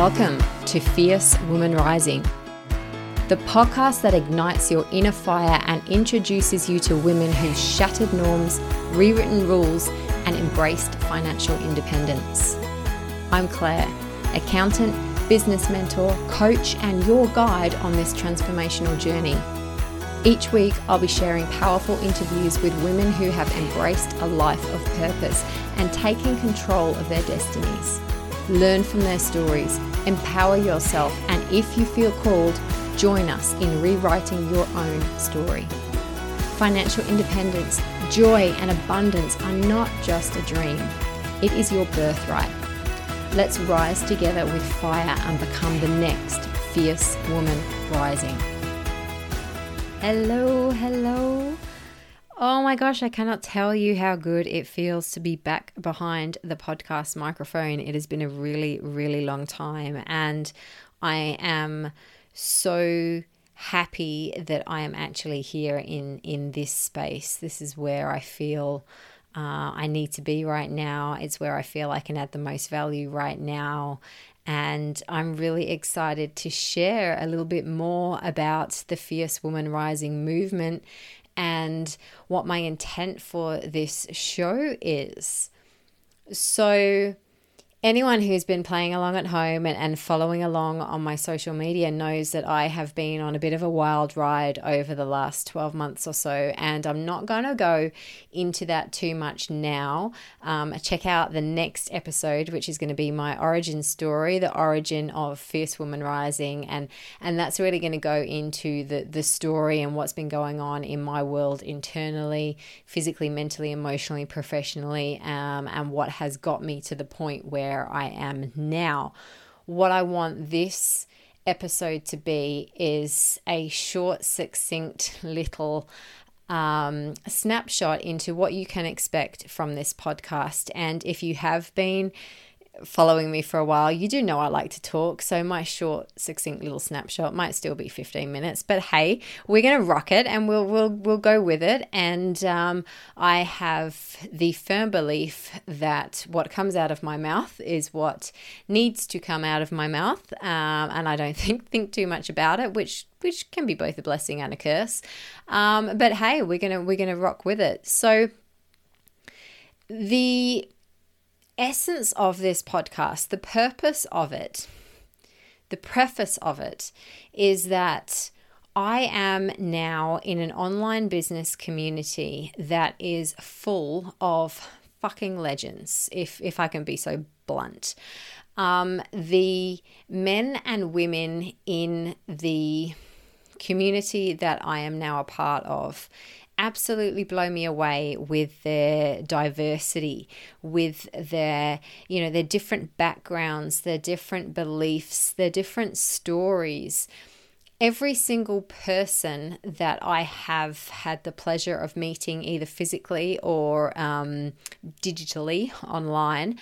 Welcome to Fierce Woman Rising, the podcast that ignites your inner fire and introduces you to women who've shattered norms, rewritten rules, and embraced financial independence. I'm Claire, accountant, business mentor, coach, and your guide on this transformational journey. Each week, I'll be sharing powerful interviews with women who have embraced a life of purpose and taken control of their destinies. Learn from their stories, empower yourself, and if you feel called, join us in rewriting your own story. Financial independence, joy, and abundance are not just a dream, it is your birthright. Let's rise together with fire and become the next fierce woman rising. Hello, hello. Oh my gosh, I cannot tell you how good it feels to be back behind the podcast microphone. It has been a really, really long time, and I am so happy that I am actually here in in this space. This is where I feel uh, I need to be right now. It's where I feel I can add the most value right now. And I'm really excited to share a little bit more about the Fierce Woman Rising movement and what my intent for this show is. So, anyone who's been playing along at home and, and following along on my social media knows that I have been on a bit of a wild ride over the last 12 months or so, and I'm not going to go into that too much now. Um, check out the next episode, which is going to be my origin story, the origin of Fierce Woman Rising, and and that's really going to go into the the story and what's been going on in my world internally, physically, mentally, emotionally, professionally, um, and what has got me to the point where where I am now. What I want this episode to be is a short, succinct little um, snapshot into what you can expect from this podcast. And if you have been following me for a while, you do know I like to talk. So my short, succinct little snapshot might still be 15 minutes. But hey, we're gonna rock it and we'll we'll we'll go with it. And um, I have the firm belief that what comes out of my mouth is what needs to come out of my mouth. Um, and I don't think think too much about it, which which can be both a blessing and a curse. Um, but hey, we're gonna we're gonna rock with it. So the essence of this podcast, the purpose of it, the preface of it is that I am now in an online business community that is full of fucking legends, if if I can be so blunt. Um, the men and women in the community that I am now a part of absolutely blow me away with their diversity, with their, you know, their different backgrounds, their different beliefs, their different stories. Every single person that I have had the pleasure of meeting, either physically or um, digitally online,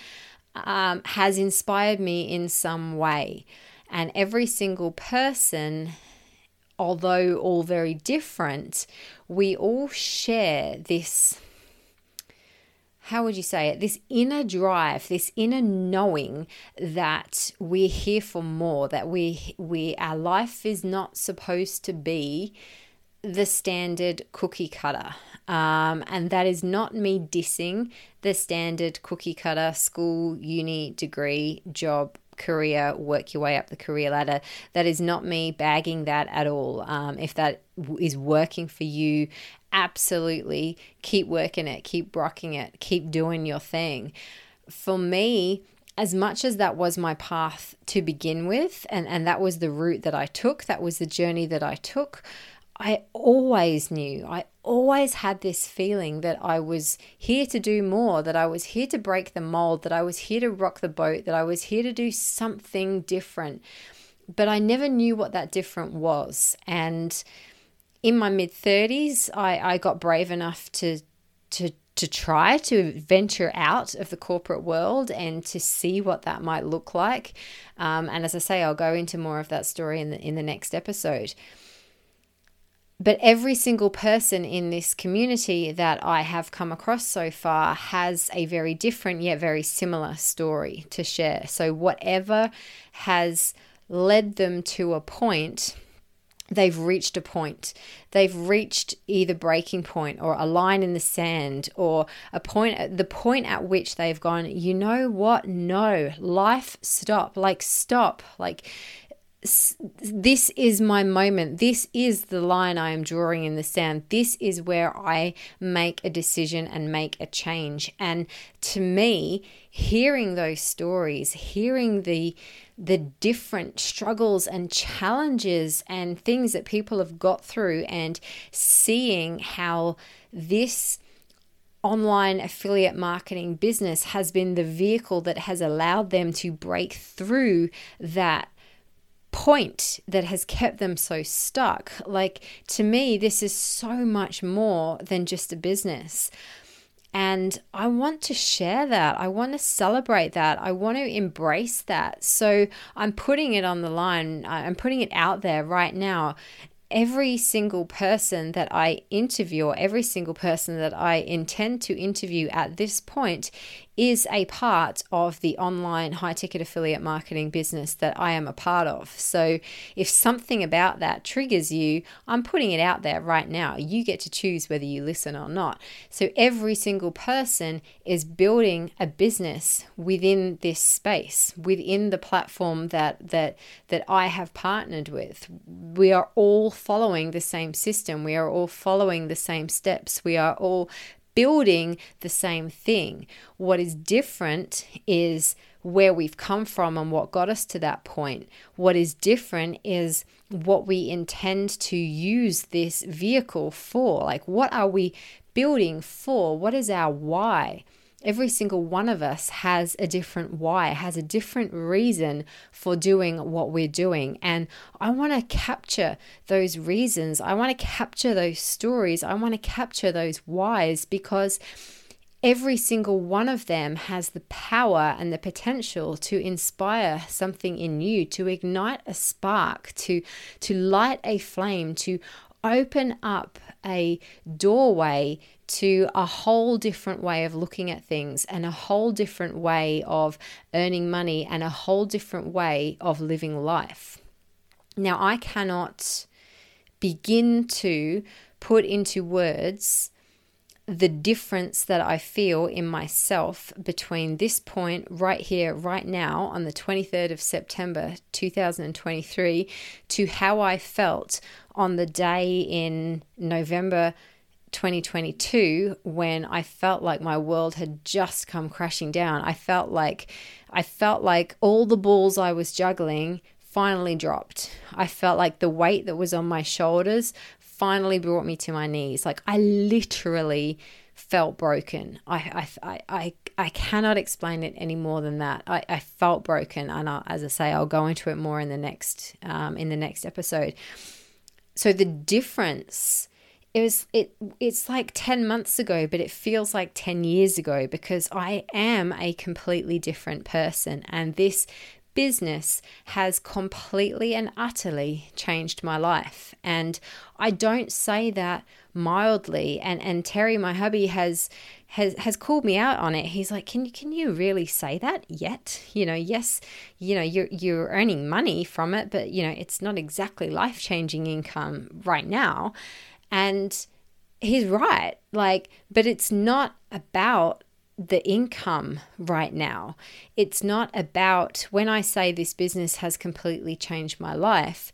um, has inspired me in some way. And every single person although all very different, we all share this how would you say it? This inner drive, this inner knowing that we're here for more, that we we our life is not supposed to be the standard cookie cutter. Um, and that is not me dissing the standard cookie cutter school, uni, degree, job career, work your way up the career ladder. That is not me bagging that at all. Um, if that is working for you, absolutely keep working it, keep rocking it, keep doing your thing. For me, as much as that was my path to begin with, and, and that was the route that I took, that was the journey that I took, I always knew, I always had this feeling that I was here to do more, that I was here to break the mold, that I was here to rock the boat, that I was here to do something different. But I never knew what that different was. And in my mid 30s, I, I got brave enough to, to, to try to venture out of the corporate world and to see what that might look like. Um, and as I say, I'll go into more of that story in the, in the next episode but every single person in this community that I have come across so far has a very different yet very similar story to share. So, whatever has led them to a point, they've reached a point. They've reached either breaking point or a line in the sand or a point, the point at which they've gone, you know what? No, life stop. Like, stop. Like, this is my moment. This is the line I am drawing in the sand. This is where I make a decision and make a change. And to me, hearing those stories, hearing the the different struggles and challenges and things that people have got through and seeing how this online affiliate marketing business has been the vehicle that has allowed them to break through that point that has kept them so stuck. Like, to me, this is so much more than just a business. And I want to share that. I want to celebrate that. I want to embrace that. So I'm putting it on the line. I'm putting it out there right now every single person that I interview, or every single person that I intend to interview at this point, is a part of the online high ticket affiliate marketing business that I am a part of. So if something about that triggers you, I'm putting it out there right now. You get to choose whether you listen or not. So every single person is building a business within this space, within the platform that that that I have partnered with. We are all following the same system. We are all following the same steps. We are all building the same thing. What is different is where we've come from and what got us to that point. What is different is what we intend to use this vehicle for. Like, what are we building for? What is our why? Every single one of us has a different why, has a different reason for doing what we're doing. And I want to capture those reasons. I want to capture those stories. I want to capture those whys because every single one of them has the power and the potential to inspire something in you, to ignite a spark, to, to light a flame, to open up a doorway to a whole different way of looking at things and a whole different way of earning money and a whole different way of living life. Now, I cannot begin to put into words the difference that I feel in myself between this point right here, right now, on the 23rd of September 2023, to how I felt on the day in November 2022 when I felt like my world had just come crashing down. I felt like I felt like all the balls I was juggling finally dropped. I felt like the weight that was on my shoulders finally brought me to my knees. Like I literally felt broken. I I I I cannot explain it any more than that. I, I felt broken, and I, as I say, I'll go into it more in the next um, in the next episode. So the difference it was it it's like 10 months ago but it feels like 10 years ago because I am a completely different person and this business has completely and utterly changed my life. And I don't say that mildly. And and Terry my hubby has has has called me out on it. He's like can you can you really say that yet? You know yes you know you're you're earning money from it but you know it's not exactly life-changing income right now and he's right. Like, but it's not about the income right now. It's not about when I say this business has completely changed my life,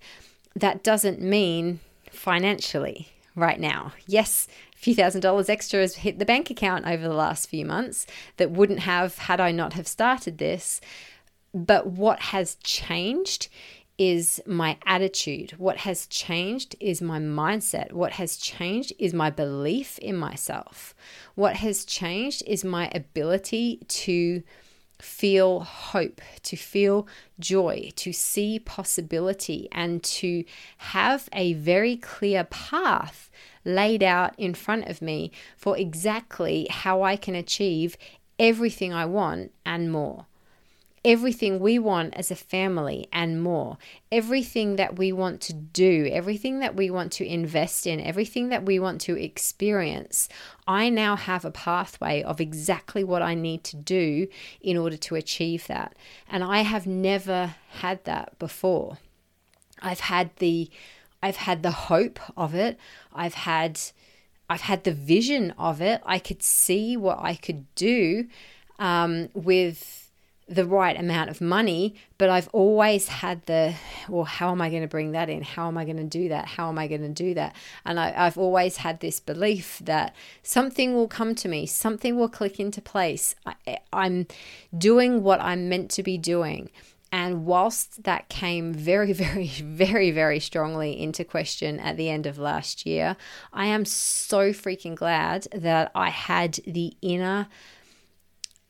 that doesn't mean financially right now. Yes, a few thousand dollars extra has hit the bank account over the last few months that wouldn't have had I not have started this. But what has changed is my attitude. What has changed is my mindset. What has changed is my belief in myself. What has changed is my ability to feel hope, to feel joy, to see possibility, and to have a very clear path laid out in front of me for exactly how I can achieve everything I want and more everything we want as a family and more. Everything that we want to do, everything that we want to invest in, everything that we want to experience. I now have a pathway of exactly what I need to do in order to achieve that. And I have never had that before. I've had the I've had the hope of it. I've had I've had the vision of it. I could see what I could do um, with the right amount of money, but I've always had the, well, how am I going to bring that in? How am I going to do that? How am I going to do that? And I, have always had this belief that something will come to me, something will click into place. I, I'm doing what I'm meant to be doing. And whilst that came very, very, very, very strongly into question at the end of last year, I am so freaking glad that I had the inner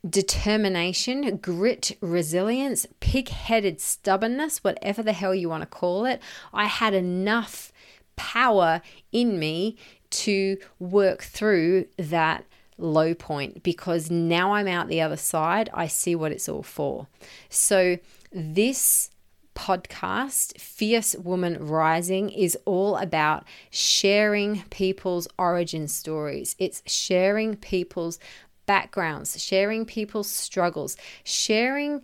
determination, grit, resilience, pig headed stubbornness, whatever the hell you want to call it. I had enough power in me to work through that low point because now I'm out the other side. I see what it's all for. So, this podcast, Fierce Woman Rising, is all about sharing people's origin stories. It's sharing people's backgrounds, sharing people's struggles, sharing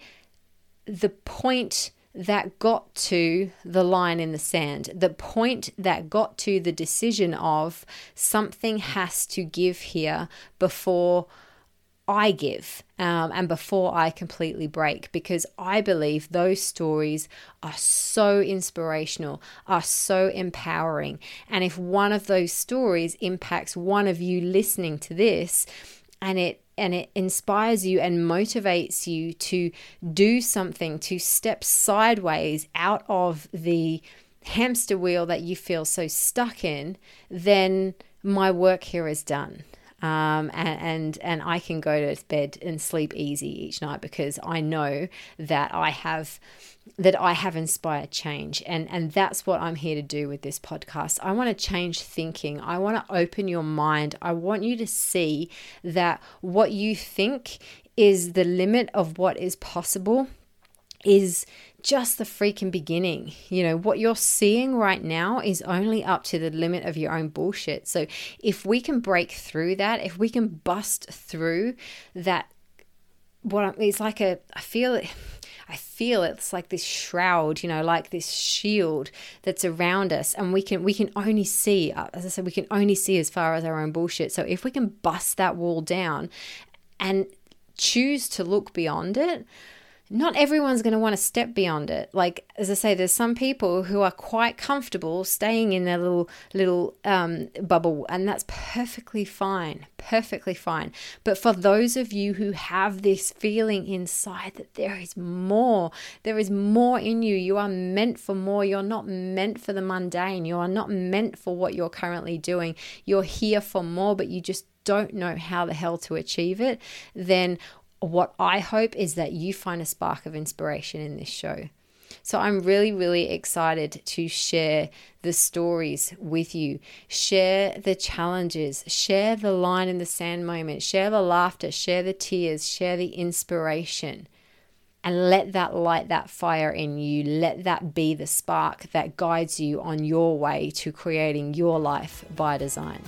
the point that got to the line in the sand, the point that got to the decision of something has to give here before I give um, and before I completely break, because I believe those stories are so inspirational, are so empowering. And if one of those stories impacts one of you listening to this, and it and it inspires you and motivates you to do something to step sideways out of the hamster wheel that you feel so stuck in then my work here is done um, and, and and I can go to bed and sleep easy each night because I know that I have that I have inspired change and and that's what I'm here to do with this podcast. I want to change thinking. I want to open your mind. I want you to see that what you think is the limit of what is possible is just the freaking beginning. You know, what you're seeing right now is only up to the limit of your own bullshit. So if we can break through that, if we can bust through that, what i it's like a, I feel it. I feel it's like this shroud, you know, like this shield that's around us, and we can we can only see, uh, as I said, we can only see as far as our own bullshit. So if we can bust that wall down, and choose to look beyond it, not everyone's going to want to step beyond it. Like as I say, there's some people who are quite comfortable staying in their little little um, bubble, and that's perfectly fine, perfectly fine. But for those of you who have this feeling inside that there is more, there is more in you. You are meant for more. You're not meant for the mundane. You are not meant for what you're currently doing. You're here for more, but you just don't know how the hell to achieve it, then what I hope is that you find a spark of inspiration in this show. So I'm really, really excited to share the stories with you, share the challenges, share the line in the sand moment, share the laughter, share the tears, share the inspiration. And let that light that fire in you. Let that be the spark that guides you on your way to creating your life by design.